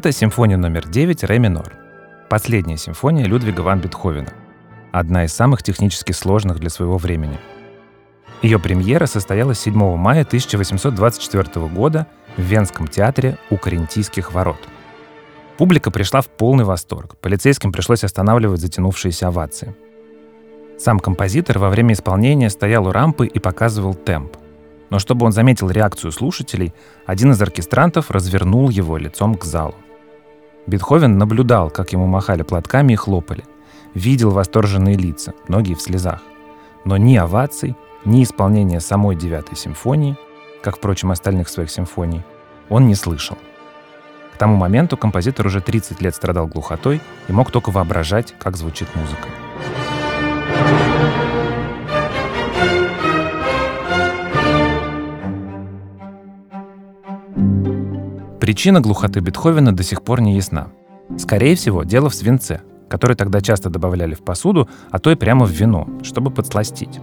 Это симфония номер 9 ре минор. Последняя симфония Людвига ван Бетховена. Одна из самых технически сложных для своего времени. Ее премьера состоялась 7 мая 1824 года в Венском театре у Карентийских ворот. Публика пришла в полный восторг. Полицейским пришлось останавливать затянувшиеся овации. Сам композитор во время исполнения стоял у рампы и показывал темп. Но чтобы он заметил реакцию слушателей, один из оркестрантов развернул его лицом к залу. Бетховен наблюдал, как ему махали платками и хлопали. Видел восторженные лица, многие в слезах. Но ни оваций, ни исполнения самой девятой симфонии, как, впрочем, остальных своих симфоний, он не слышал. К тому моменту композитор уже 30 лет страдал глухотой и мог только воображать, как звучит музыка. Причина глухоты Бетховена до сих пор не ясна. Скорее всего, дело в свинце, который тогда часто добавляли в посуду, а то и прямо в вино, чтобы подсластить.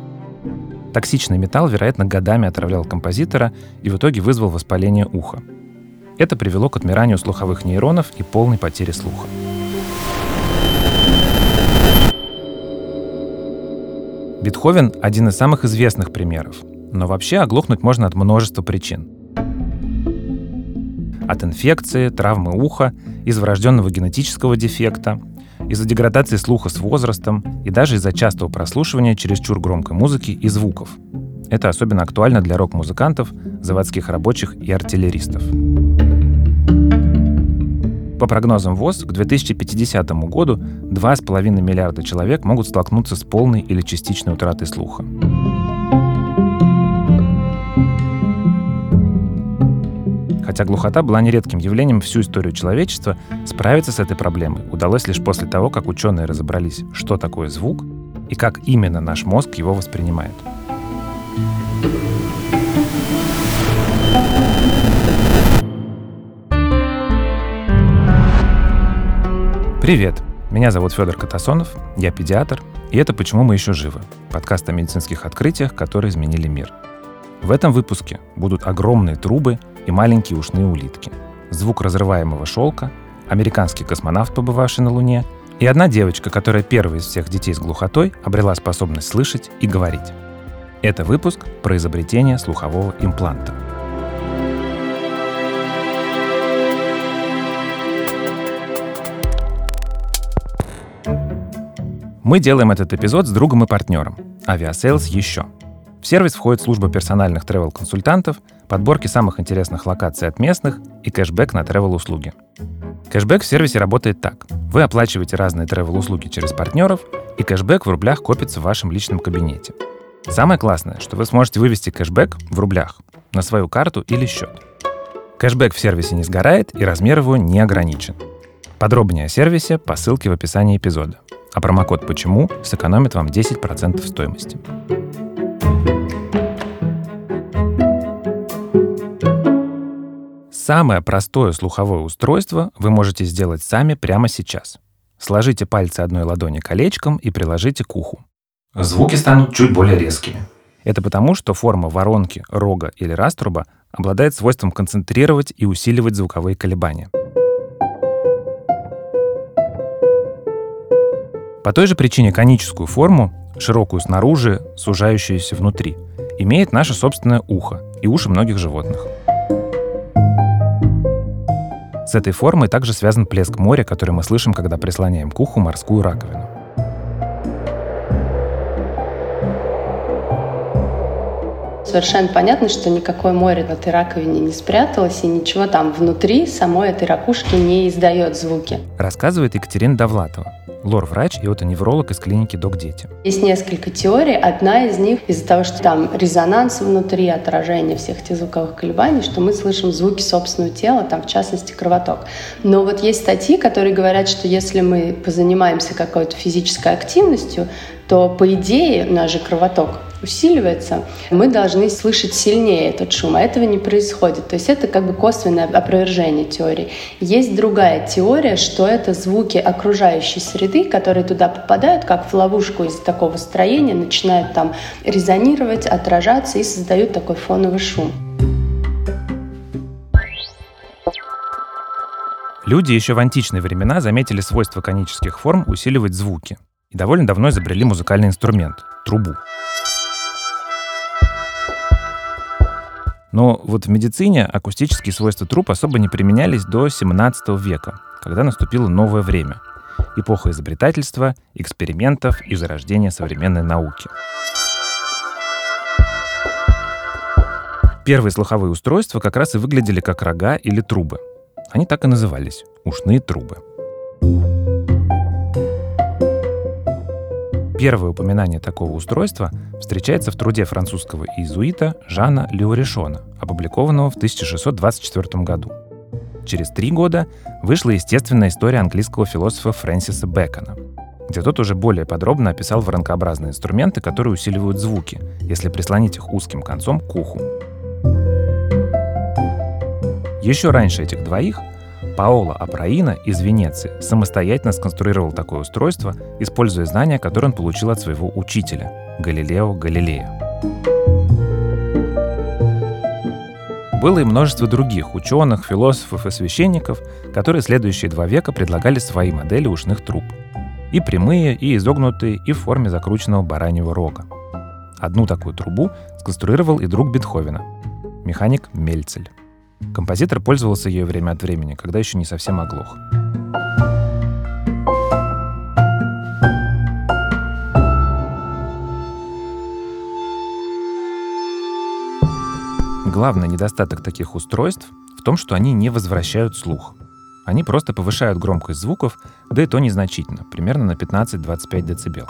Токсичный металл, вероятно, годами отравлял композитора и в итоге вызвал воспаление уха. Это привело к отмиранию слуховых нейронов и полной потере слуха. Бетховен – один из самых известных примеров. Но вообще оглохнуть можно от множества причин. От инфекции, травмы уха, из врожденного генетического дефекта, из-за деградации слуха с возрастом и даже из-за частого прослушивания чересчур громкой музыки и звуков. Это особенно актуально для рок-музыкантов, заводских рабочих и артиллеристов. По прогнозам ВОЗ, к 2050 году 2,5 миллиарда человек могут столкнуться с полной или частичной утратой слуха. Хотя глухота была нередким явлением всю историю человечества, справиться с этой проблемой удалось лишь после того, как ученые разобрались, что такое звук и как именно наш мозг его воспринимает. Привет! Меня зовут Федор Катасонов, я педиатр, и это «Почему мы еще живы» — подкаст о медицинских открытиях, которые изменили мир. В этом выпуске будут огромные трубы и маленькие ушные улитки, звук разрываемого шелка, американский космонавт, побывавший на Луне, и одна девочка, которая первая из всех детей с глухотой обрела способность слышать и говорить. Это выпуск про изобретение слухового импланта — Мы делаем этот эпизод с другом и партнером — Aviasales еще. В сервис входит служба персональных travel-консультантов, подборки самых интересных локаций от местных и кэшбэк на travel-услуги. Кэшбэк в сервисе работает так. Вы оплачиваете разные travel-услуги через партнеров, и кэшбэк в рублях копится в вашем личном кабинете. Самое классное, что вы сможете вывести кэшбэк в рублях на свою карту или счет. Кэшбэк в сервисе не сгорает, и размер его не ограничен. Подробнее о сервисе по ссылке в описании эпизода а промокод «Почему» сэкономит вам 10% стоимости. Самое простое слуховое устройство вы можете сделать сами прямо сейчас. Сложите пальцы одной ладони колечком и приложите к уху. Звуки станут чуть более резкими. Это потому, что форма воронки, рога или раструба обладает свойством концентрировать и усиливать звуковые колебания. По той же причине коническую форму, широкую снаружи, сужающуюся внутри, имеет наше собственное ухо и уши многих животных. С этой формой также связан плеск моря, который мы слышим, когда прислоняем к уху морскую раковину. Совершенно понятно, что никакое море на этой раковине не спряталось, и ничего там внутри самой этой ракушки не издает звуки. Рассказывает Екатерина Довлатова, лор-врач и отоневролог из клиники Док Дети. Есть несколько теорий. Одна из них из-за того, что там резонанс внутри, отражение всех этих звуковых колебаний, что мы слышим звуки собственного тела, там в частности кровоток. Но вот есть статьи, которые говорят, что если мы позанимаемся какой-то физической активностью, то по идее наш же кровоток усиливается, мы должны слышать сильнее этот шум, а этого не происходит. То есть это как бы косвенное опровержение теории. Есть другая теория, что это звуки окружающей среды, которые туда попадают, как в ловушку из такого строения, начинают там резонировать, отражаться и создают такой фоновый шум. Люди еще в античные времена заметили свойство конических форм усиливать звуки довольно давно изобрели музыкальный инструмент — трубу. Но вот в медицине акустические свойства труб особо не применялись до 17 века, когда наступило новое время — эпоха изобретательства, экспериментов и зарождения современной науки. Первые слуховые устройства как раз и выглядели как рога или трубы. Они так и назывались — ушные трубы. Первое упоминание такого устройства встречается в труде французского иезуита Жана Леоришона, опубликованного в 1624 году. Через три года вышла естественная история английского философа Фрэнсиса Бэкона, где тот уже более подробно описал воронкообразные инструменты, которые усиливают звуки, если прислонить их узким концом к уху. Еще раньше этих двоих Паоло Апраина из Венеции самостоятельно сконструировал такое устройство, используя знания, которые он получил от своего учителя — Галилео Галилея. Было и множество других ученых, философов и священников, которые следующие два века предлагали свои модели ушных труб. И прямые, и изогнутые, и в форме закрученного бараньего рога. Одну такую трубу сконструировал и друг Бетховена — механик Мельцель. Композитор пользовался ее время от времени, когда еще не совсем оглох. Главный недостаток таких устройств в том, что они не возвращают слух. Они просто повышают громкость звуков, да и то незначительно, примерно на 15-25 дБ.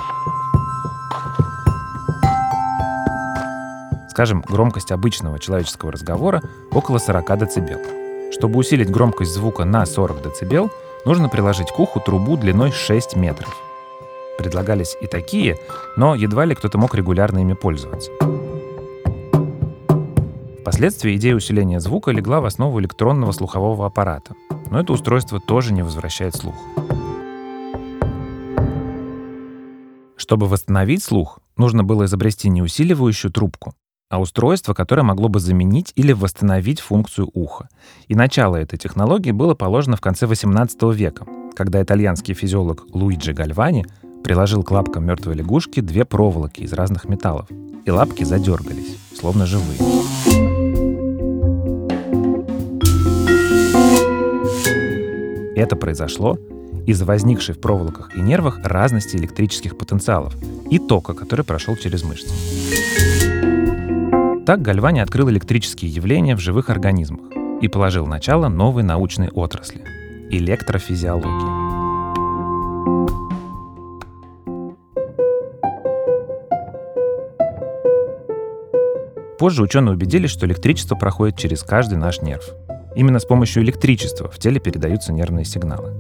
Скажем, громкость обычного человеческого разговора около 40 дБ. Чтобы усилить громкость звука на 40 дБ, нужно приложить к уху трубу длиной 6 метров. Предлагались и такие, но едва ли кто-то мог регулярно ими пользоваться. Впоследствии идея усиления звука легла в основу электронного слухового аппарата, но это устройство тоже не возвращает слух. Чтобы восстановить слух, нужно было изобрести не усиливающую трубку, а устройство, которое могло бы заменить или восстановить функцию уха. И начало этой технологии было положено в конце XVIII века, когда итальянский физиолог Луиджи Гальвани приложил к лапкам мертвой лягушки две проволоки из разных металлов, и лапки задергались, словно живые. Это произошло из-за возникшей в проволоках и нервах разности электрических потенциалов и тока, который прошел через мышцы. Так Гальвани открыл электрические явления в живых организмах и положил начало новой научной отрасли — электрофизиологии. Позже ученые убедились, что электричество проходит через каждый наш нерв. Именно с помощью электричества в теле передаются нервные сигналы.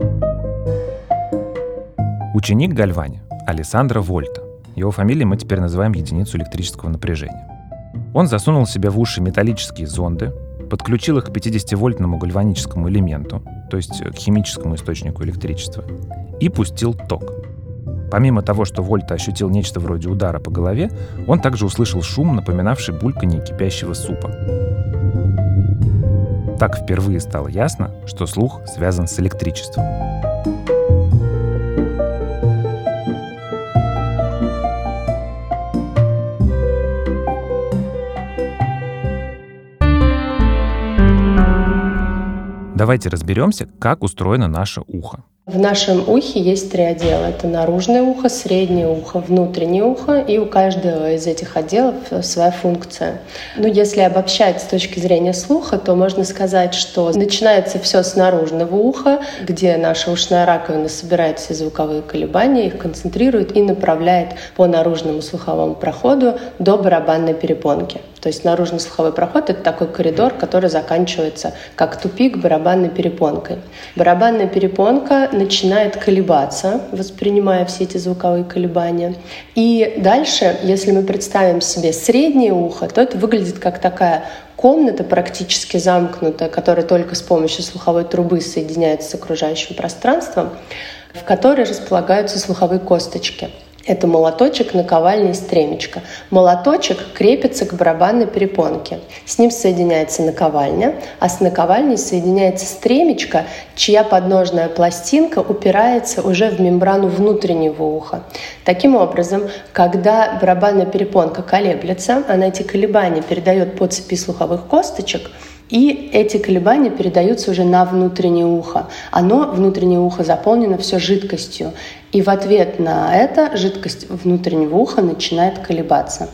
Ученик Гальвани — Алессандро Вольта. Его фамилией мы теперь называем единицу электрического напряжения. Он засунул себе в уши металлические зонды, подключил их к 50-вольтному гальваническому элементу, то есть к химическому источнику электричества, и пустил ток. Помимо того, что Вольта ощутил нечто вроде удара по голове, он также услышал шум, напоминавший бульканье кипящего супа. Так впервые стало ясно, что слух связан с электричеством. Давайте разберемся, как устроено наше ухо. В нашем ухе есть три отдела. Это наружное ухо, среднее ухо, внутреннее ухо, и у каждого из этих отделов своя функция. Ну, если обобщать с точки зрения слуха, то можно сказать, что начинается все с наружного уха, где наша ушная раковина собирает все звуковые колебания, их концентрирует и направляет по наружному слуховому проходу до барабанной перепонки. То есть наружный слуховой проход — это такой коридор, который заканчивается как тупик барабанной перепонкой. Барабанная перепонка начинает колебаться, воспринимая все эти звуковые колебания. И дальше, если мы представим себе среднее ухо, то это выглядит как такая комната практически замкнутая, которая только с помощью слуховой трубы соединяется с окружающим пространством, в которой располагаются слуховые косточки — Это молоточек, наковальня и стремечко. Молоточек крепится к барабанной перепонке. С ним соединяется наковальня, а с наковальней соединяется стремечко, чья подножная пластинка упирается уже в мембрану внутреннего уха. Таким образом, когда барабанная перепонка колеблется, она эти колебания передает по цепи слуховых косточек – и эти колебания передаются уже на внутреннее ухо. Оно, внутреннее ухо, заполнено все жидкостью. И в ответ на это жидкость внутреннего уха начинает колебаться.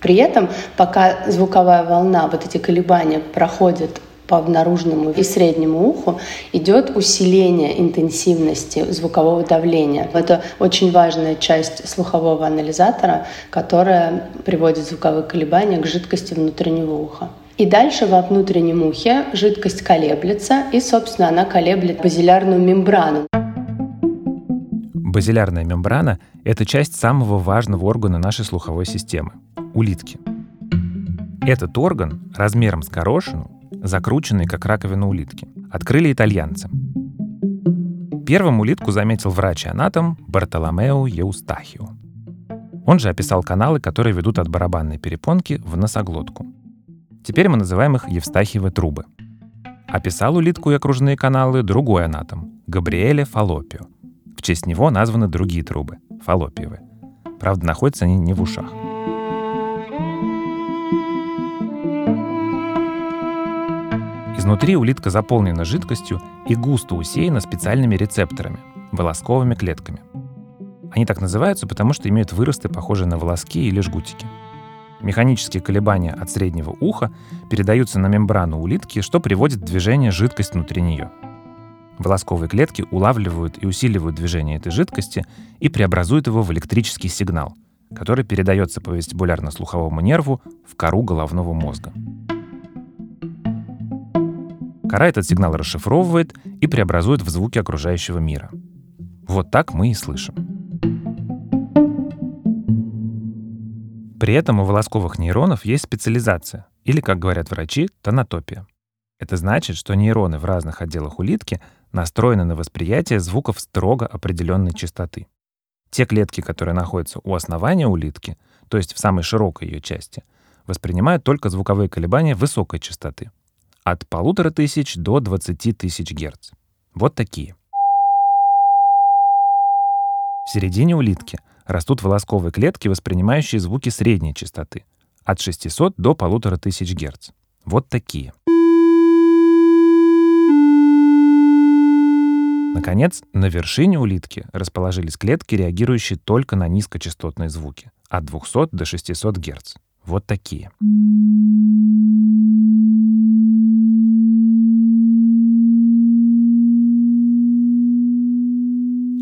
При этом, пока звуковая волна, вот эти колебания проходят по наружному и среднему уху идет усиление интенсивности звукового давления. Это очень важная часть слухового анализатора, которая приводит звуковые колебания к жидкости внутреннего уха. И дальше во внутреннем ухе жидкость колеблется, и, собственно, она колеблет базилярную мембрану. Базилярная мембрана — это часть самого важного органа нашей слуховой системы — улитки. Этот орган размером с горошину, закрученный как раковина улитки, открыли итальянцы. Первым улитку заметил врач-анатом Бартоломео Еустахио. Он же описал каналы, которые ведут от барабанной перепонки в носоглотку. Теперь мы называем их Евстахиевы трубы. Описал улитку и окружные каналы другой анатом — Габриэле Фалопио. В честь него названы другие трубы — Фалопиевы. Правда, находятся они не в ушах. Изнутри улитка заполнена жидкостью и густо усеяна специальными рецепторами — волосковыми клетками. Они так называются, потому что имеют выросты, похожие на волоски или жгутики — Механические колебания от среднего уха передаются на мембрану улитки, что приводит в движение жидкость внутри нее. Волосковые клетки улавливают и усиливают движение этой жидкости и преобразуют его в электрический сигнал, который передается по вестибулярно-слуховому нерву в кору головного мозга. Кора этот сигнал расшифровывает и преобразует в звуки окружающего мира. Вот так мы и слышим. При этом у волосковых нейронов есть специализация, или, как говорят врачи, тонотопия. Это значит, что нейроны в разных отделах улитки настроены на восприятие звуков строго определенной частоты. Те клетки, которые находятся у основания улитки, то есть в самой широкой ее части, воспринимают только звуковые колебания высокой частоты — от полутора тысяч до 20 тысяч Гц. Вот такие. В середине улитки — растут волосковые клетки, воспринимающие звуки средней частоты от 600 до 1500 Гц. Вот такие. Наконец, на вершине улитки расположились клетки, реагирующие только на низкочастотные звуки от 200 до 600 Гц. Вот такие.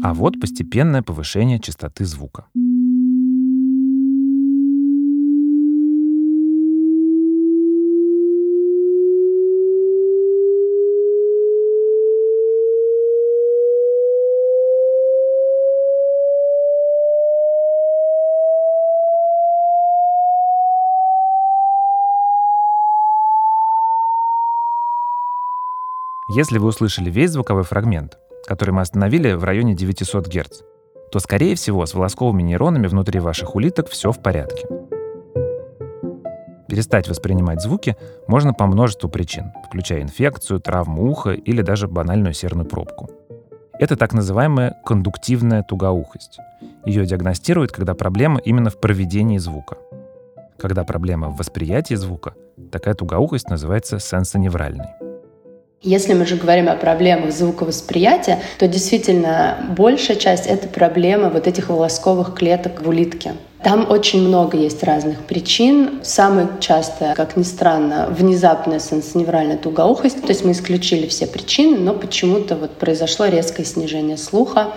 А вот постепенное повышение частоты звука. Если вы услышали весь звуковой фрагмент, который мы остановили в районе 900 Гц, то, скорее всего, с волосковыми нейронами внутри ваших улиток все в порядке. Перестать воспринимать звуки можно по множеству причин, включая инфекцию, травму уха или даже банальную серную пробку. Это так называемая кондуктивная тугоухость. Ее диагностируют, когда проблема именно в проведении звука. Когда проблема в восприятии звука, такая тугоухость называется сенсоневральной. Если мы же говорим о проблемах звуковосприятия, то действительно большая часть — это проблема вот этих волосковых клеток в улитке. Там очень много есть разных причин. Самое частое, как ни странно, внезапная сенсоневральная тугоухость. То есть мы исключили все причины, но почему-то вот произошло резкое снижение слуха.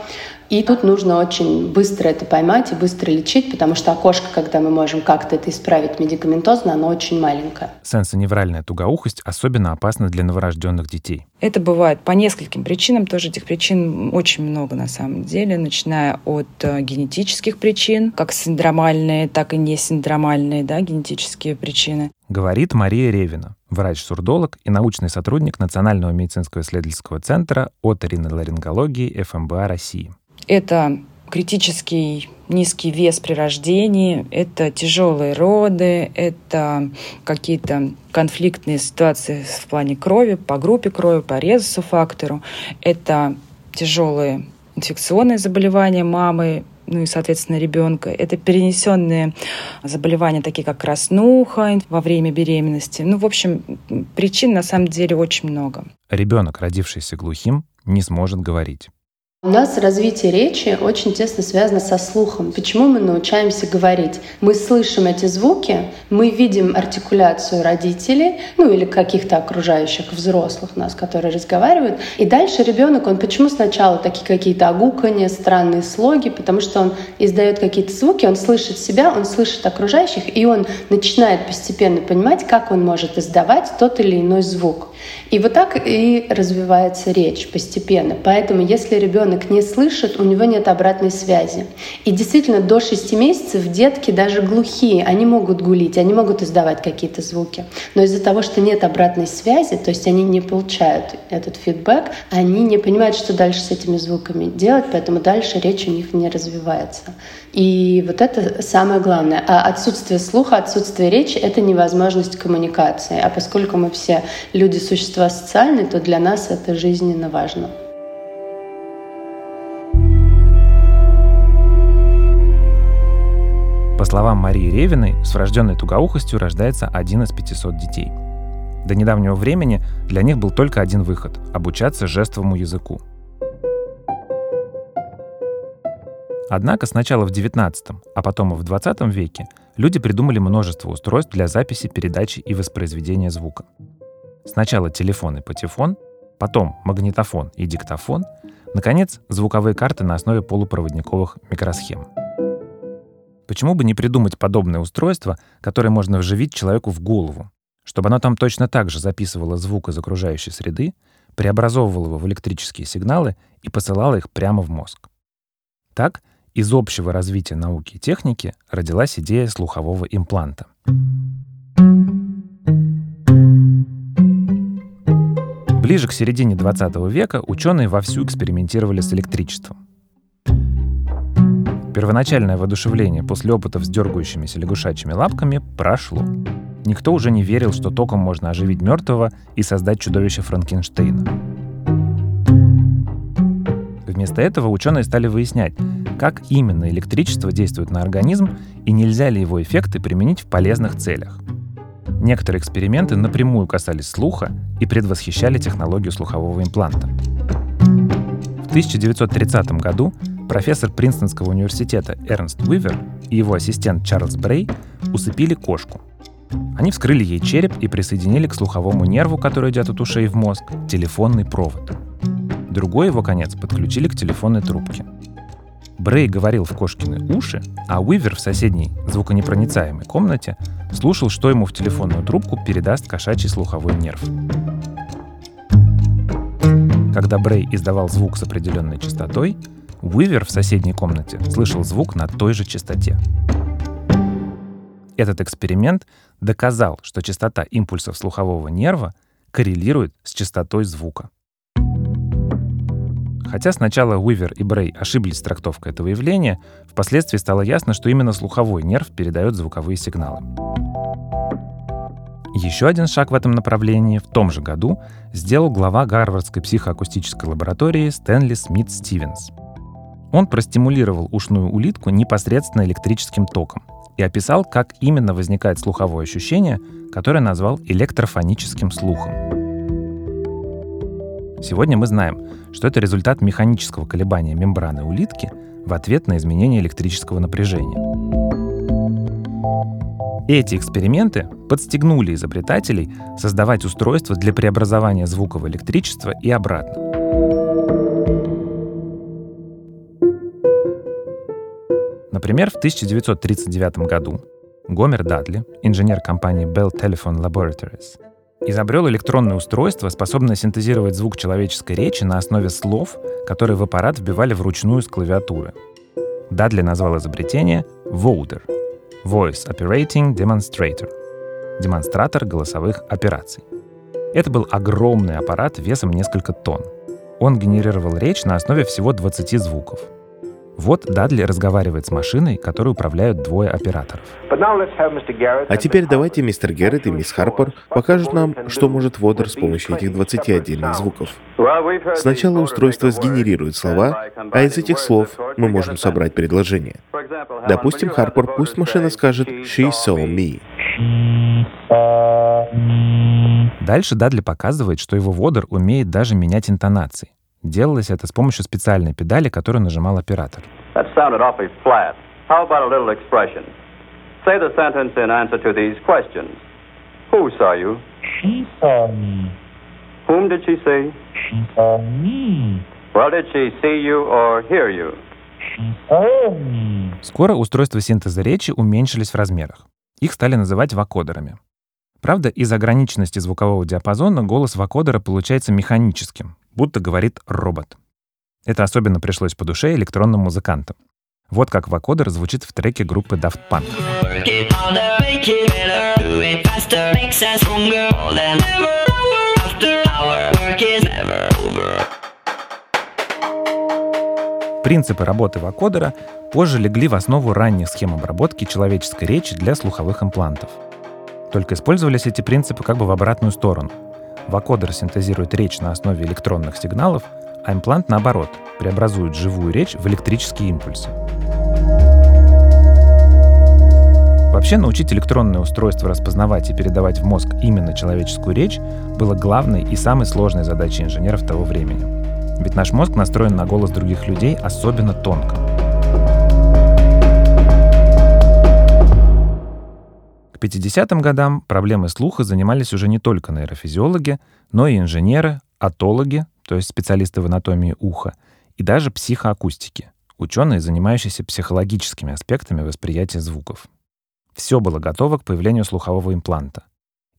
И тут нужно очень быстро это поймать и быстро лечить, потому что окошко, когда мы можем как-то это исправить медикаментозно, оно очень маленькое. Сенсоневральная тугоухость особенно опасна для новорожденных детей. Это бывает по нескольким причинам. Тоже этих причин очень много на самом деле, начиная от э, генетических причин, как синдромальные, так и не синдромальные да, генетические причины. Говорит Мария Ревина, врач-сурдолог и научный сотрудник Национального медицинского исследовательского центра оториноларингологии ФМБА России. Это критический низкий вес при рождении, это тяжелые роды, это какие-то конфликтные ситуации в плане крови, по группе крови, по резусу-фактору, это тяжелые инфекционные заболевания мамы, ну и, соответственно, ребенка. Это перенесенные заболевания, такие как краснуха во время беременности. Ну, в общем, причин на самом деле очень много. Ребенок, родившийся глухим, не сможет говорить. У нас развитие речи очень тесно связано со слухом. Почему мы научаемся говорить? Мы слышим эти звуки, мы видим артикуляцию родителей, ну или каких-то окружающих взрослых нас, которые разговаривают. И дальше ребенок, он почему сначала такие какие-то огукания, странные слоги, потому что он издает какие-то звуки, он слышит себя, он слышит окружающих, и он начинает постепенно понимать, как он может издавать тот или иной звук. И вот так и развивается речь постепенно. Поэтому если ребенок не слышит, у него нет обратной связи. И действительно, до 6 месяцев детки даже глухие, они могут гулить, они могут издавать какие-то звуки. Но из-за того, что нет обратной связи, то есть они не получают этот фидбэк, они не понимают, что дальше с этими звуками делать, поэтому дальше речь у них не развивается. И вот это самое главное. А отсутствие слуха, отсутствие речи — это невозможность коммуникации. А поскольку мы все люди существа социальные, то для нас это жизненно важно. По словам Марии Ревиной, с врожденной тугоухостью рождается один из 500 детей. До недавнего времени для них был только один выход — обучаться жестовому языку — Однако сначала в XIX, а потом и в XX веке люди придумали множество устройств для записи, передачи и воспроизведения звука. Сначала телефон и патефон, потом магнитофон и диктофон, наконец, звуковые карты на основе полупроводниковых микросхем. Почему бы не придумать подобное устройство, которое можно вживить человеку в голову, чтобы оно там точно так же записывало звук из окружающей среды, преобразовывало его в электрические сигналы и посылало их прямо в мозг. Так, из общего развития науки и техники родилась идея слухового импланта. Ближе к середине 20 века ученые вовсю экспериментировали с электричеством. Первоначальное воодушевление после опытов с дергающимися лягушачьими лапками прошло. Никто уже не верил, что током можно оживить мертвого и создать чудовище Франкенштейна. Вместо этого ученые стали выяснять, как именно электричество действует на организм и нельзя ли его эффекты применить в полезных целях. Некоторые эксперименты напрямую касались слуха и предвосхищали технологию слухового импланта. В 1930 году профессор Принстонского университета Эрнст Уивер и его ассистент Чарльз Брей усыпили кошку. Они вскрыли ей череп и присоединили к слуховому нерву, который идет от ушей в мозг, телефонный провод. Другой его конец подключили к телефонной трубке. Брей говорил в кошкины уши, а Уивер в соседней звуконепроницаемой комнате слушал, что ему в телефонную трубку передаст кошачий слуховой нерв. Когда Брей издавал звук с определенной частотой, Уивер в соседней комнате слышал звук на той же частоте. Этот эксперимент доказал, что частота импульсов слухового нерва коррелирует с частотой звука. Хотя сначала Уивер и Брей ошиблись с трактовкой этого явления, впоследствии стало ясно, что именно слуховой нерв передает звуковые сигналы. Еще один шаг в этом направлении в том же году сделал глава Гарвардской психоакустической лаборатории Стэнли Смит Стивенс. Он простимулировал ушную улитку непосредственно электрическим током и описал, как именно возникает слуховое ощущение, которое назвал электрофоническим слухом. Сегодня мы знаем, что это результат механического колебания мембраны улитки в ответ на изменение электрического напряжения. Эти эксперименты подстегнули изобретателей создавать устройства для преобразования звука в электричество и обратно. Например, в 1939 году Гомер Дадли, инженер компании Bell Telephone Laboratories, изобрел электронное устройство, способное синтезировать звук человеческой речи на основе слов, которые в аппарат вбивали вручную с клавиатуры. Дадли назвал изобретение VODER — Voice Operating Demonstrator — демонстратор голосовых операций. Это был огромный аппарат весом несколько тонн. Он генерировал речь на основе всего 20 звуков. Вот Дадли разговаривает с машиной, которой управляют двое операторов. А теперь давайте мистер Геррет и мисс Харпер покажут нам, что может Водер с помощью этих 20 отдельных звуков. Сначала устройство сгенерирует слова, а из этих слов мы можем собрать предложение. Допустим, Харпер, пусть машина скажет «She saw me». Дальше Дадли показывает, что его водор умеет даже менять интонации. Делалось это с помощью специальной педали, которую нажимал оператор. Say the sentence in answer to these questions. Who saw you? She saw me. Whom did she see? She saw me. Well, did she see you or hear you? She saw me. Скоро устройства синтеза речи уменьшились в размерах. Их стали называть вакодерами. Правда, из ограниченности звукового диапазона голос вакодера получается механическим, будто говорит робот. Это особенно пришлось по душе электронным музыкантам. Вот как вакодер звучит в треке группы Daft Punk. Принципы работы вакодера позже легли в основу ранних схем обработки человеческой речи для слуховых имплантов. Только использовались эти принципы как бы в обратную сторону. Вакодер синтезирует речь на основе электронных сигналов, а имплант, наоборот, преобразует живую речь в электрические импульсы. Вообще научить электронное устройство распознавать и передавать в мозг именно человеческую речь было главной и самой сложной задачей инженеров того времени. Ведь наш мозг настроен на голос других людей особенно тонко. К 50-м годам проблемой слуха занимались уже не только нейрофизиологи, но и инженеры, атологи, то есть специалисты в анатомии уха, и даже психоакустики, ученые, занимающиеся психологическими аспектами восприятия звуков. Все было готово к появлению слухового импланта.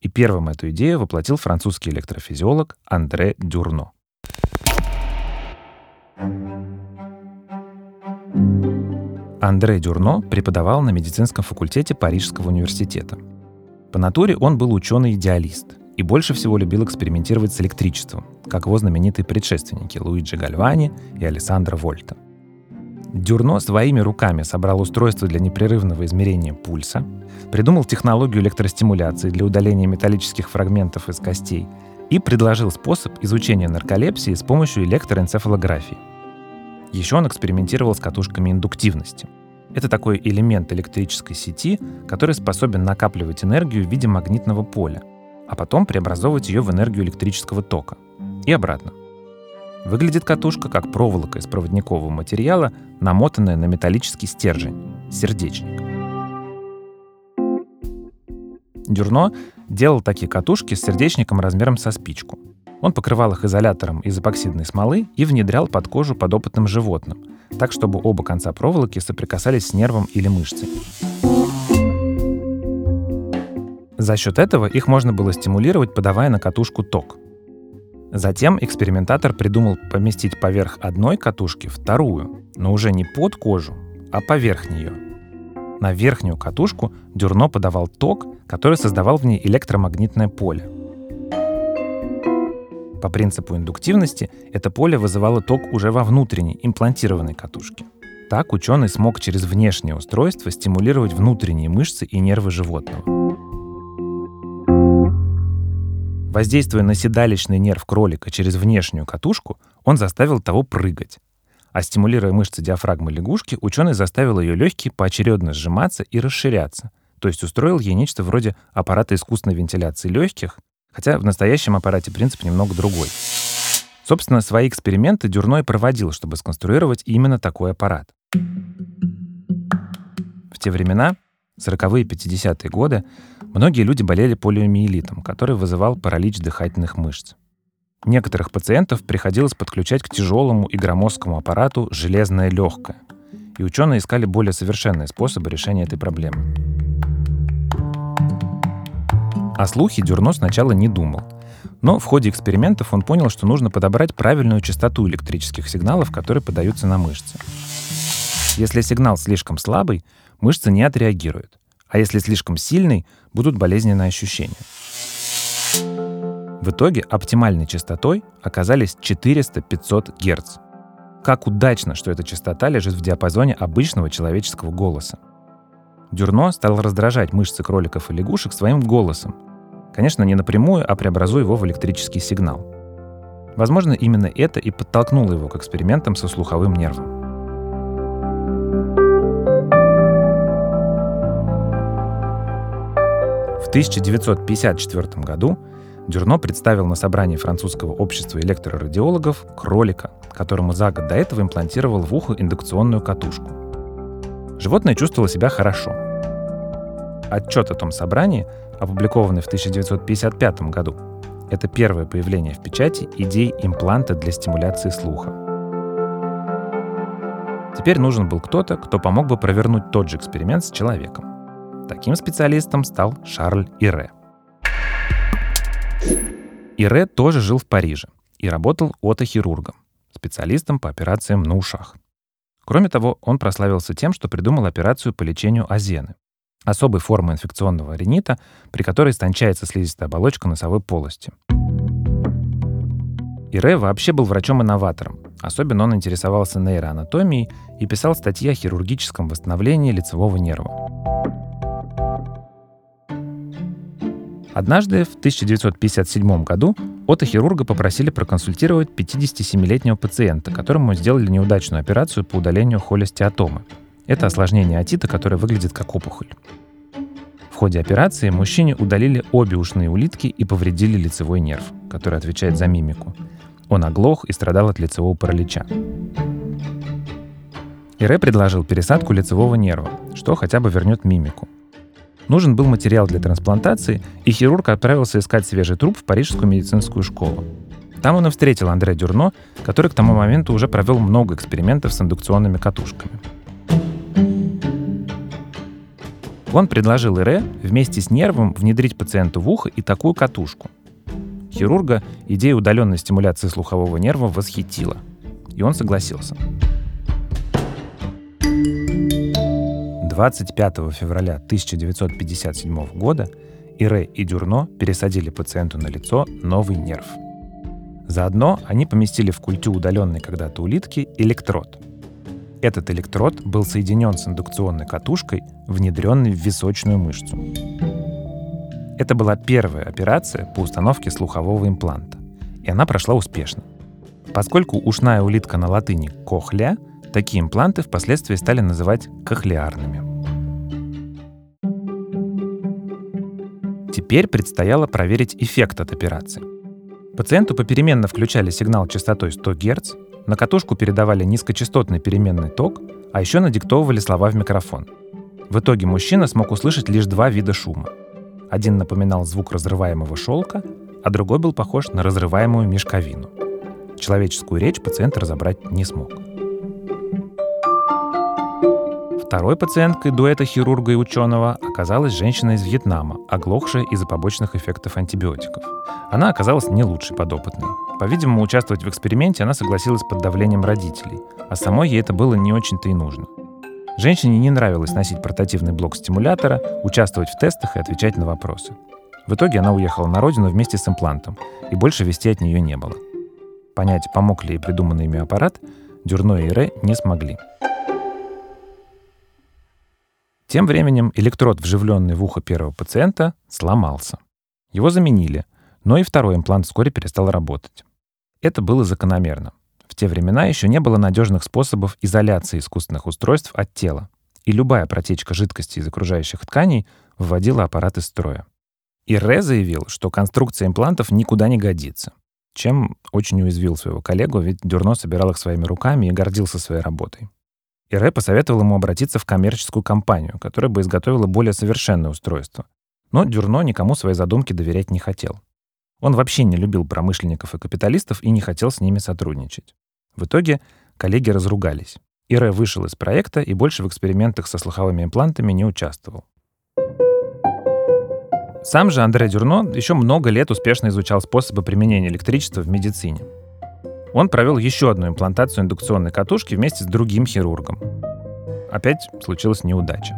И первым эту идею воплотил французский электрофизиолог Андре Дюрно. Андре Дюрно преподавал на медицинском факультете Парижского университета. По натуре он был ученый-идеалист и больше всего любил экспериментировать с электричеством, как его знаменитые предшественники Луиджи Гальвани и Алессандро Вольта — Дюрно своими руками собрал устройство для непрерывного измерения пульса, придумал технологию электростимуляции для удаления металлических фрагментов из костей и предложил способ изучения нарколепсии с помощью электроэнцефалографии. Еще он экспериментировал с катушками индуктивности. Это такой элемент электрической сети, который способен накапливать энергию в виде магнитного поля, а потом преобразовывать ее в энергию электрического тока. И обратно. Выглядит катушка как проволока из проводникового материала, намотанная на металлический стержень — сердечник. Дюрно делал такие катушки с сердечником размером со спичку. Он покрывал их изолятором из эпоксидной смолы и внедрял под кожу подопытным животным, так чтобы оба конца проволоки соприкасались с нервом или мышцей. За счет этого их можно было стимулировать, подавая на катушку ток — Затем экспериментатор придумал поместить поверх одной катушки вторую, но уже не под кожу, а поверх нее. На верхнюю катушку Дюрно подавал ток, который создавал в ней электромагнитное поле. По принципу индуктивности это поле вызывало ток уже во внутренней, имплантированной катушке. Так ученый смог через внешнее устройство стимулировать внутренние мышцы и нервы животного. Воздействуя на седалищный нерв кролика через внешнюю катушку, он заставил того прыгать. А стимулируя мышцы диафрагмы лягушки, ученый заставил ее легкие поочередно сжиматься и расширяться, то есть устроил ей нечто вроде аппарата искусственной вентиляции легких, хотя в настоящем аппарате принцип немного другой. Собственно, свои эксперименты Дюрной проводил, чтобы сконструировать именно такой аппарат. В те времена 40-е 50-е годы многие люди болели полиомиелитом, который вызывал паралич дыхательных мышц. Некоторых пациентов приходилось подключать к тяжелому и громоздкому аппарату железное легкое, и ученые искали более совершенные способы решения этой проблемы. О слухе Дюрно сначала не думал, но в ходе экспериментов он понял, что нужно подобрать правильную частоту электрических сигналов, которые подаются на мышцы. Если сигнал слишком слабый, мышца не отреагирует. А если слишком сильный, будут болезненные ощущения. В итоге оптимальной частотой оказались 400-500 Гц. как удачно, что эта частота лежит в диапазоне обычного человеческого голоса. Дюрно стал раздражать мышцы кроликов и лягушек своим голосом. Конечно, не напрямую, а преобразуя его в электрический сигнал. Возможно, именно это и подтолкнуло его к экспериментам со слуховым нервом. В 1954 году Дюрно представил на собрании французского общества электрорадиологов кролика, которому за год до этого имплантировал в ухо индукционную катушку. Животное чувствовало себя хорошо. Отчет о том собрании, опубликованный в 1955 году, это первое появление в печати идей импланта для стимуляции слуха. Теперь нужен был кто-то, кто помог бы провернуть тот же эксперимент с человеком. Таким специалистом стал Шарль Ире. Ире тоже жил в Париже и работал отохирургом, специалистом по операциям на ушах. Кроме того, он прославился тем, что придумал операцию по лечению азены, особой формы инфекционного ринита, при которой истончается слизистая оболочка носовой полости. Ире вообще был врачом-инноватором. Особенно он интересовался нейроанатомией и писал статьи о хирургическом восстановлении лицевого нерва. Однажды, в 1957 году, отохирурга попросили проконсультировать 57-летнего пациента, которому сделали неудачную операцию по удалению холестиатомы. Это осложнение отита, которое выглядит как опухоль. В ходе операции мужчине удалили обе ушные улитки и повредили лицевой нерв, который отвечает за мимику. Он оглох и страдал от лицевого паралича. Ире предложил пересадку лицевого нерва, что хотя бы вернет мимику. Нужен был материал для трансплантации, и хирург отправился искать свежий труп в Парижскую медицинскую школу. Там он и встретил Андре Дюрно, который к тому моменту уже провел много экспериментов с индукционными катушками. Он предложил Ире вместе с нервом внедрить пациенту в ухо и такую катушку. Хирурга идея удаленной стимуляции слухового нерва восхитила, и он согласился. 25 февраля 1957 года Ире и Дюрно пересадили пациенту на лицо новый нерв. Заодно они поместили в культю удаленной когда-то улитки электрод. Этот электрод был соединен с индукционной катушкой, внедренной в височную мышцу. Это была первая операция по установке слухового импланта, и она прошла успешно. Поскольку ушная улитка на латыни «кохля», такие импланты впоследствии стали называть кохлеарными. Теперь предстояло проверить эффект от операции. Пациенту попеременно включали сигнал частотой 100 Гц, на катушку передавали низкочастотный переменный ток, а еще надиктовывали слова в микрофон. В итоге мужчина смог услышать лишь два вида шума. Один напоминал звук разрываемого шелка, а другой был похож на разрываемую мешковину. Человеческую речь пациент разобрать не смог. Второй пациенткой дуэта хирурга и ученого оказалась женщина из Вьетнама, оглохшая из-за побочных эффектов антибиотиков. Она оказалась не лучшей подопытной. По-видимому, участвовать в эксперименте она согласилась под давлением родителей, а самой ей это было не очень-то и нужно. Женщине не нравилось носить портативный блок стимулятора, участвовать в тестах и отвечать на вопросы. В итоге она уехала на родину вместе с имплантом, и больше вести от нее не было. Понять, помог ли ей придуманный ими аппарат, Дюрно и Ре не смогли. Тем временем электрод, вживленный в ухо первого пациента, сломался. Его заменили, но и второй имплант вскоре перестал работать. Это было закономерно. В те времена еще не было надежных способов изоляции искусственных устройств от тела, и любая протечка жидкости из окружающих тканей вводила аппарат из строя. Ирре заявил, что конструкция имплантов никуда не годится, чем очень уязвил своего коллегу, ведь Дюрно собирал их своими руками и гордился своей работой. И Рэ посоветовал ему обратиться в коммерческую компанию, которая бы изготовила более совершенное устройство. Но Дюрно никому свои задумки доверять не хотел. Он вообще не любил промышленников и капиталистов и не хотел с ними сотрудничать. В итоге коллеги разругались. Ире вышел из проекта и больше в экспериментах со слуховыми имплантами не участвовал. Сам же Андре Дюрно еще много лет успешно изучал способы применения электричества в медицине. Он провел еще одну имплантацию индукционной катушки вместе с другим хирургом. Опять случилась неудача.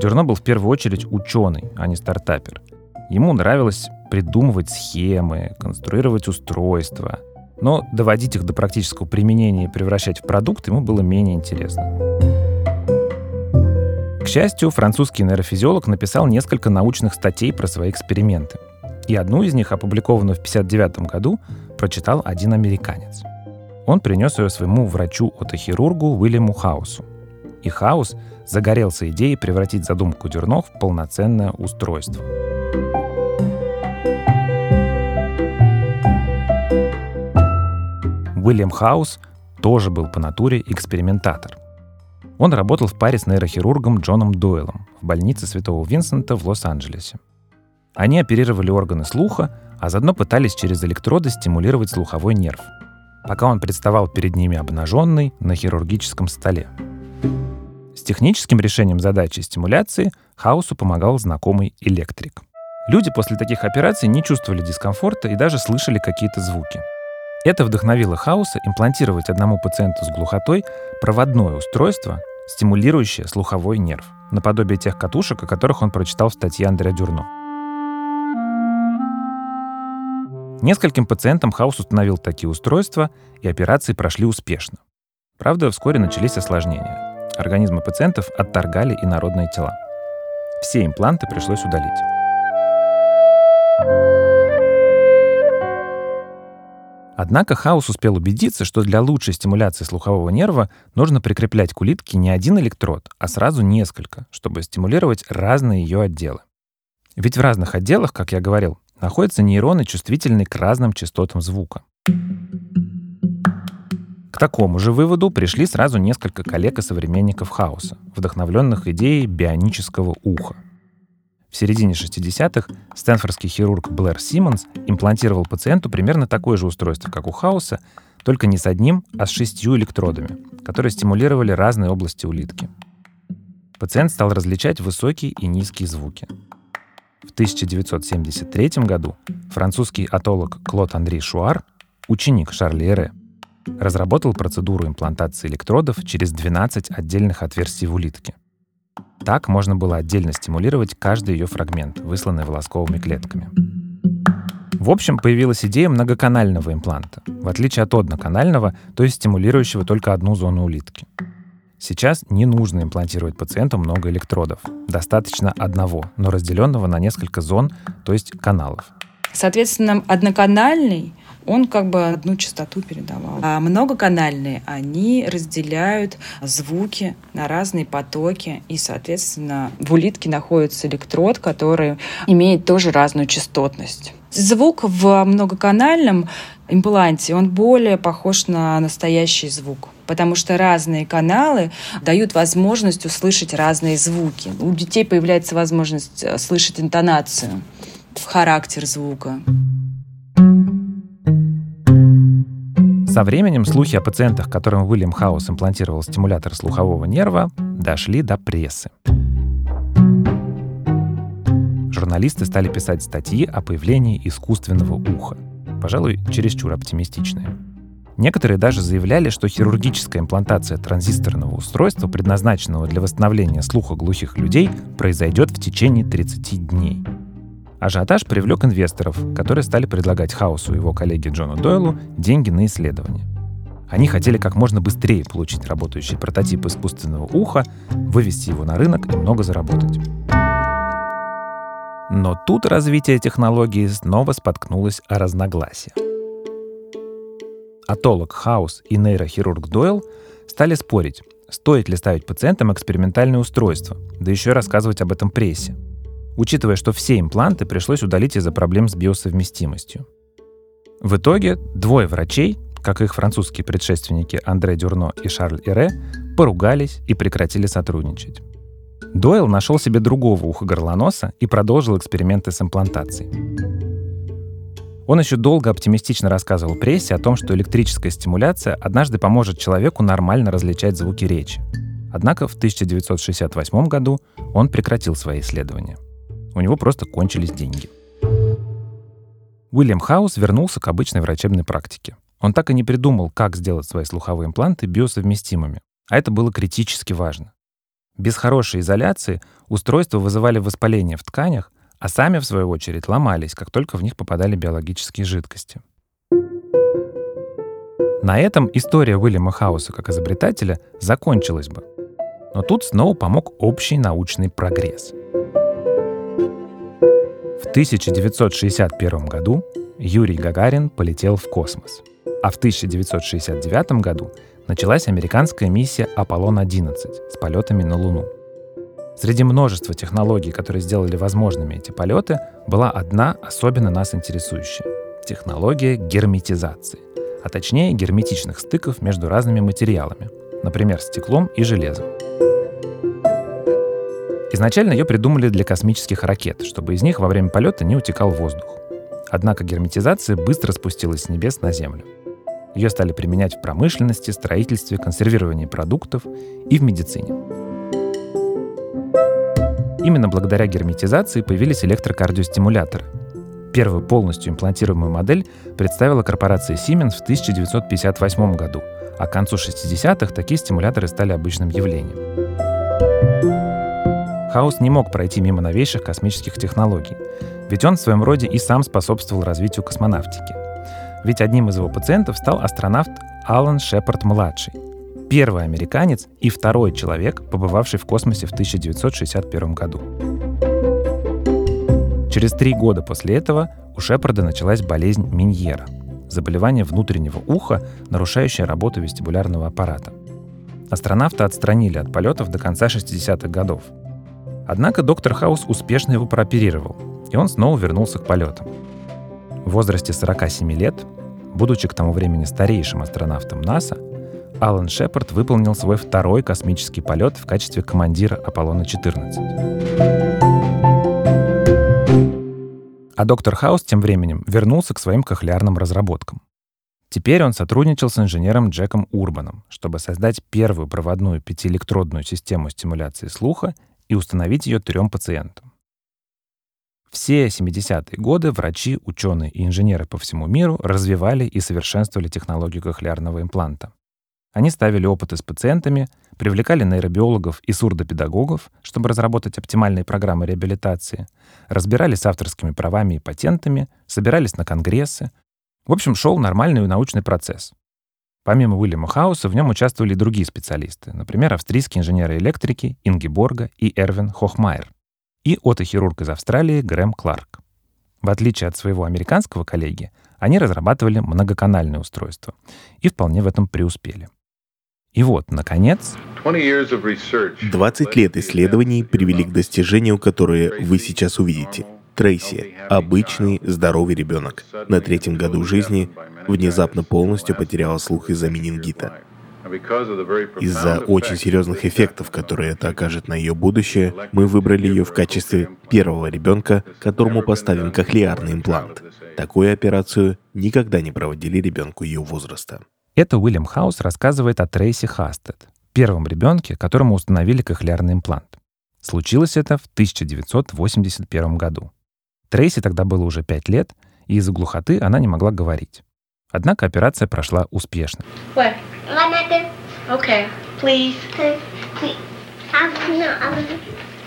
Дюрно был в первую очередь ученый, а не стартапер. Ему нравилось придумывать схемы, конструировать устройства. но доводить их до практического применения и превращать в продукт ему было менее интересно. К счастью, французский нейрофизиолог написал несколько научных статей про свои эксперименты. И одну из них, опубликованную в 1959 году, прочитал один американец. Он принес ее своему врачу-отохирургу Уильяму Хаусу. И Хаус загорелся идеей превратить задумку Дюрно в полноценное устройство. Уильям Хаус тоже был по натуре экспериментатор. Он работал в паре с нейрохирургом Джоном Дойлом в больнице Святого Винсента в Лос-Анджелесе. Они оперировали органы слуха, а заодно пытались через электроды стимулировать слуховой нерв, пока он представал перед ними обнаженный на хирургическом столе. С техническим решением задачи стимуляции Хаусу помогал знакомый электрик. Люди после таких операций не чувствовали дискомфорта и даже слышали какие-то звуки. Это вдохновило Хауса имплантировать одному пациенту с глухотой проводное устройство, стимулирующее слуховой нерв, наподобие тех катушек, о которых он прочитал в статье Андрея Дюрно. Нескольким пациентам Хаус установил такие устройства, и операции прошли успешно. Правда, вскоре начались осложнения. Организмы пациентов отторгали инородные тела. Все импланты пришлось удалить. Однако Хаус успел убедиться, что для лучшей стимуляции слухового нерва нужно прикреплять к улитке не один электрод, а сразу несколько, чтобы стимулировать разные ее отделы. Ведь в разных отделах, как я говорил, находятся нейроны, чувствительные к разным частотам звука. К такому же выводу пришли сразу несколько коллег и современников хаоса, вдохновленных идеей бионического уха. В середине 60-х стэнфордский хирург Блэр Симмонс имплантировал пациенту примерно такое же устройство, как у хаоса, только не с одним, а с шестью электродами, которые стимулировали разные области улитки. Пациент стал различать высокие и низкие звуки. В 1973 году французский атолог Клод Анри Шуар, ученик Шарли Эре, разработал процедуру имплантации электродов через 12 отдельных отверстий в улитке. Так можно было отдельно стимулировать каждый ее фрагмент, высланный волосковыми клетками. В общем, появилась идея многоканального импланта, в отличие от одноканального, то есть стимулирующего только одну зону улитки. Сейчас не нужно имплантировать пациенту много электродов. Достаточно одного, но разделенного на несколько зон, то есть каналов. Соответственно, одноканальный он как бы одну частоту передавал. А многоканальные, они разделяют звуки на разные потоки, и, соответственно, в улитке находится электрод, который имеет тоже разную частотность. Звук в многоканальном импланте, он более похож на настоящий звук потому что разные каналы дают возможность услышать разные звуки. У детей появляется возможность э, слышать интонацию, характер звука. Со временем слухи о пациентах, которым Уильям Хаус имплантировал стимулятор слухового нерва, дошли до прессы. Журналисты стали писать статьи о появлении искусственного уха. Пожалуй, чересчур оптимистичные. Некоторые даже заявляли, что хирургическая имплантация транзисторного устройства, предназначенного для восстановления слуха глухих людей, произойдет в течение 30 дней. Ажиотаж привлек инвесторов, которые стали предлагать Хаусу и его коллеге Джону Дойлу деньги на исследование. Они хотели как можно быстрее получить работающий прототип искусственного уха, вывести его на рынок и много заработать. Но тут развитие технологии снова споткнулось о разногласиях атолог Хаус и нейрохирург Дойл стали спорить, стоит ли ставить пациентам экспериментальное устройство, да еще и рассказывать об этом прессе, учитывая, что все импланты пришлось удалить из-за проблем с биосовместимостью. В итоге двое врачей, как их французские предшественники Андре Дюрно и Шарль Ире, поругались и прекратили сотрудничать. Дойл нашел себе другого ухо-горлоноса и продолжил эксперименты с имплантацией. Он еще долго оптимистично рассказывал прессе о том, что электрическая стимуляция однажды поможет человеку нормально различать звуки речи. Однако в 1968 году он прекратил свои исследования. У него просто кончились деньги. Уильям Хаус вернулся к обычной врачебной практике. Он так и не придумал, как сделать свои слуховые импланты биосовместимыми, а это было критически важно. Без хорошей изоляции устройства вызывали воспаление в тканях, а сами, в свою очередь, ломались, как только в них попадали биологические жидкости. На этом история Уильяма Хауса как изобретателя закончилась бы. Но тут снова помог общий научный прогресс. В 1961 году Юрий Гагарин полетел в космос, а в 1969 году началась американская миссия «Аполлон-11» с полетами на Луну. Среди множества технологий, которые сделали возможными эти полеты, была одна особенно нас интересующая — технология герметизации, а точнее герметичных стыков между разными материалами, например, стеклом и железом. Изначально ее придумали для космических ракет, чтобы из них во время полета не утекал воздух. Однако герметизация быстро спустилась с небес на Землю. Ее стали применять в промышленности, строительстве, консервировании продуктов и в медицине. Именно благодаря герметизации появились электрокардиостимуляторы. Первую полностью имплантируемую модель представила корпорация Siemens в 1958 году, а к концу 60-х такие стимуляторы стали обычным явлением. Хаус не мог пройти мимо новейших космических технологий, ведь он в своем роде и сам способствовал развитию космонавтики. Ведь одним из его пациентов стал астронавт Алан Шепард-младший, первый американец и второй человек, побывавший в космосе в 1961 году. Через три года после этого у Шепарда началась болезнь Миньера – заболевание внутреннего уха, нарушающее работу вестибулярного аппарата. Астронавта отстранили от полетов до конца 60-х годов – Однако доктор Хаус успешно его прооперировал, и он снова вернулся к полетам. В возрасте 47 лет, будучи к тому времени старейшим астронавтом НАСА, Алан Шепард выполнил свой второй космический полет в качестве командира Аполлона-14. А доктор Хаус тем временем вернулся к своим кохлеарным разработкам. Теперь он сотрудничал с инженером Джеком Урбаном, чтобы создать первую проводную пятиэлектродную систему стимуляции слуха и установить ее трем пациентам. Все 70-е годы врачи, ученые и инженеры по всему миру развивали и совершенствовали технологию кохлеарного импланта. Они ставили опыты с пациентами, привлекали нейробиологов и сурдопедагогов, чтобы разработать оптимальные программы реабилитации, разбирались с авторскими правами и патентами, собирались на конгрессы. В общем, шел нормальный научный процесс. Помимо Уильяма Хауса в нем участвовали и другие специалисты, например, австрийские инженеры-электрики Инги Борга и Эрвин Хохмайер, и отохирург из Австралии Грэм Кларк. В отличие от своего американского коллеги, они разрабатывали многоканальное устройство и вполне в этом преуспели. И вот, наконец... 20 лет исследований привели к достижению, которое вы сейчас увидите. Трейси — обычный здоровый ребенок. На третьем году жизни внезапно полностью потеряла слух из-за менингита. Из-за очень серьезных эффектов, которые это окажет на ее будущее, мы выбрали ее в качестве первого ребенка, которому поставим кохлеарный имплант. Такую операцию никогда не проводили ребенку ее возраста. Это Уильям Хаус рассказывает о Трейси Хастед, первом ребенке, которому установили кохлеарный имплант. Случилось это в 1981 году. Трейси тогда было уже 5 лет, и из-за глухоты она не могла говорить. Однако операция прошла успешно. What? Okay, please.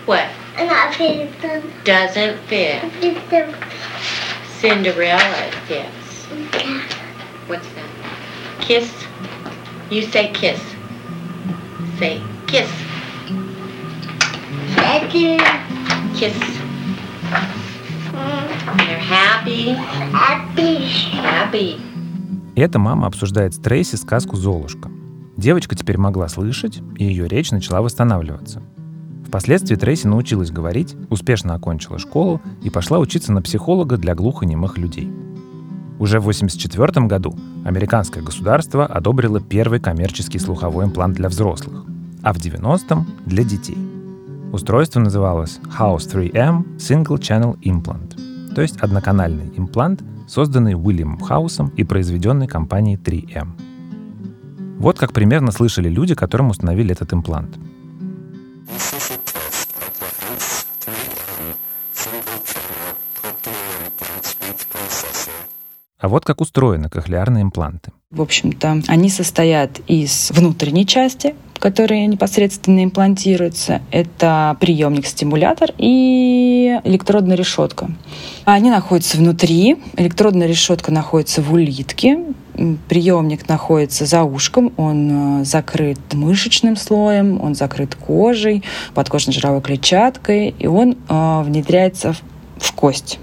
What? Doesn't fit. Cinderella fits. What's that? Kiss. You say kiss. Say kiss. Kiss. You're happy. Happy. Happy. Эта мама обсуждает с Трейси сказку «Золушка». Девочка теперь могла слышать, и ее речь начала восстанавливаться. Впоследствии Трейси научилась говорить, успешно окончила школу и пошла учиться на психолога для глухонемых людей. Уже в 1984 году американское государство одобрило первый коммерческий слуховой имплант для взрослых, а в 90-м — для детей. Устройство называлось House 3M Single Channel Implant, то есть одноканальный имплант — созданный Уильямом Хаусом и произведенный компанией 3M. Вот как примерно слышали люди, которым установили этот имплант. А вот как устроены кохлеарные импланты. В общем-то, они состоят из внутренней части, которая непосредственно имплантируется. Это приемник-стимулятор и электродная решетка. Они находятся внутри. Электродная решетка находится в улитке. приемник находится за ушком, он э, закрыт мышечным слоем, он закрыт кожей, подкожно-жировой клетчаткой, и он э, внедряется в, в кость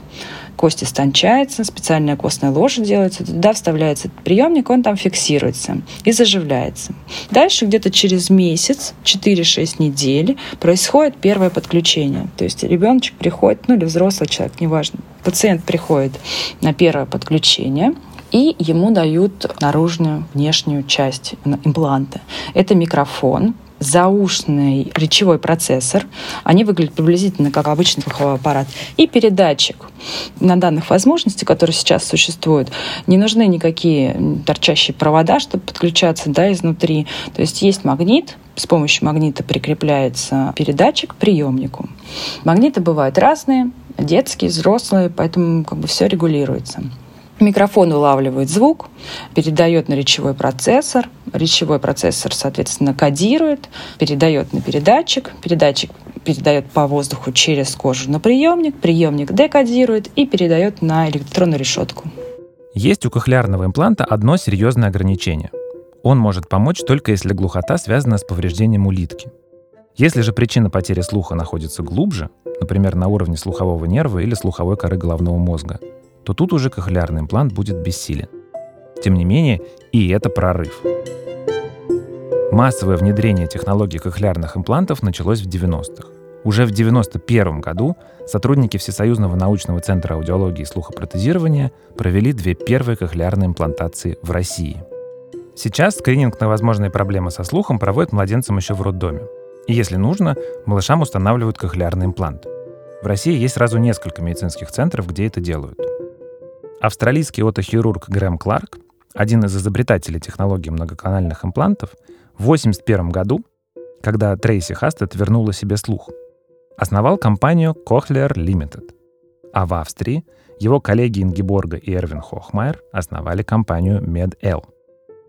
кость истончается, специальная костная ложа делается, туда вставляется этот приемник, он там фиксируется и заживляется. Дальше где-то через месяц, 4-6 недель, происходит первое подключение. То есть ребеночек приходит, ну или взрослый человек, неважно, пациент приходит на первое подключение, и ему дают наружную, внешнюю часть импланта. Это микрофон, заушный речевой процессор. Они выглядят приблизительно как обычный слуховой аппарат. И передатчик. На данных возможностей, которые сейчас существуют, не нужны никакие торчащие провода, чтобы подключаться да, изнутри. То есть есть магнит, с помощью магнита прикрепляется передатчик к приемнику. Магниты бывают разные, детские, взрослые, поэтому как бы все регулируется. Микрофон улавливает звук, передает на речевой процессор. Речевой процессор, соответственно, кодирует, передает на передатчик. Передатчик передает по воздуху через кожу на приемник. Приемник декодирует и передает на электронную решетку. Есть у кохлеарного импланта одно серьезное ограничение. Он может помочь только если глухота связана с повреждением улитки. Если же причина потери слуха находится глубже, например, на уровне слухового нерва или слуховой коры головного мозга, то тут уже кохлеарный имплант будет бессилен. Тем не менее, и это прорыв. Массовое внедрение технологий кохлеарных имплантов началось в 90-х. Уже в 1991 году сотрудники Всесоюзного научного центра аудиологии и слухопротезирования провели две первые кохлеарные имплантации в России. Сейчас скрининг на возможные проблемы со слухом проводят младенцам еще в роддоме. И если нужно, малышам устанавливают кохлеарный имплант. В России есть сразу несколько медицинских центров, где это делают. Австралийский отохирург Грэм Кларк, один из изобретателей технологии многоканальных имплантов, в 1981 году, когда Трейси Хастед вернула себе слух, основал компанию Cochlear Limited. А в Австрии его коллеги Ингеборга и Эрвин Хохмайер основали компанию MedL.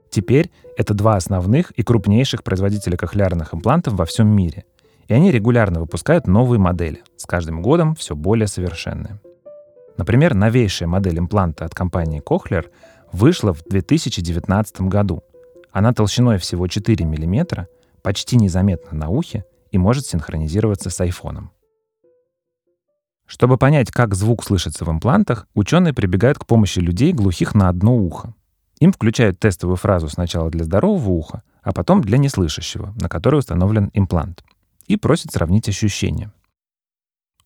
Теперь это два основных и крупнейших производителя кохлеарных имплантов во всем мире. И они регулярно выпускают новые модели, с каждым годом все более совершенные. Например, новейшая модель импланта от компании Cochlear вышла в 2019 году. Она толщиной всего 4 мм, почти незаметна на ухе и может синхронизироваться с айфоном. Чтобы понять, как звук слышится в имплантах, ученые прибегают к помощи людей, глухих на одно ухо. Им включают тестовую фразу сначала для здорового уха, а потом для неслышащего, на который установлен имплант, и просят сравнить ощущения.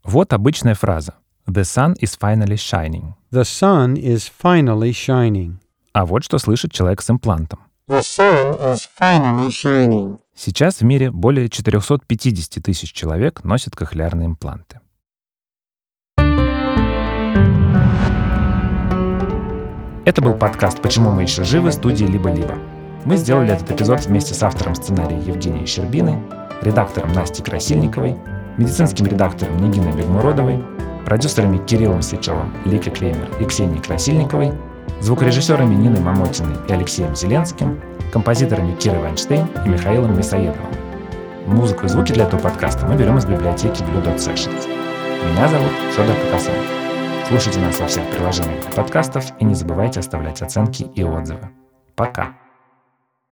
Вот обычная фраза The sun is finally shining. The sun is finally shining. А вот что слышит человек с имплантом. The sun is finally shining. Сейчас в мире более 450 тысяч человек носят кохлеарные импланты. Это был подкаст «Почему мы еще живы» студии «Либо-либо». Мы сделали этот эпизод вместе с автором сценария Евгенией Щербиной, редактором Настей Красильниковой, медицинским редактором Нигиной Бегмуродовой, продюсерами Кириллом Сычевым, Ликой Клеймер и Ксенией Красильниковой, звукорежиссерами Ниной Мамотиной и Алексеем Зеленским, композиторами Кирой Вайнштейн и Михаилом Мясоедовым. Музыку и звуки для этого подкаста мы берем из библиотеки Blue Dot Sessions. Меня зовут Федор Катасов. Слушайте нас во всех приложениях для подкастов и не забывайте оставлять оценки и отзывы. Пока!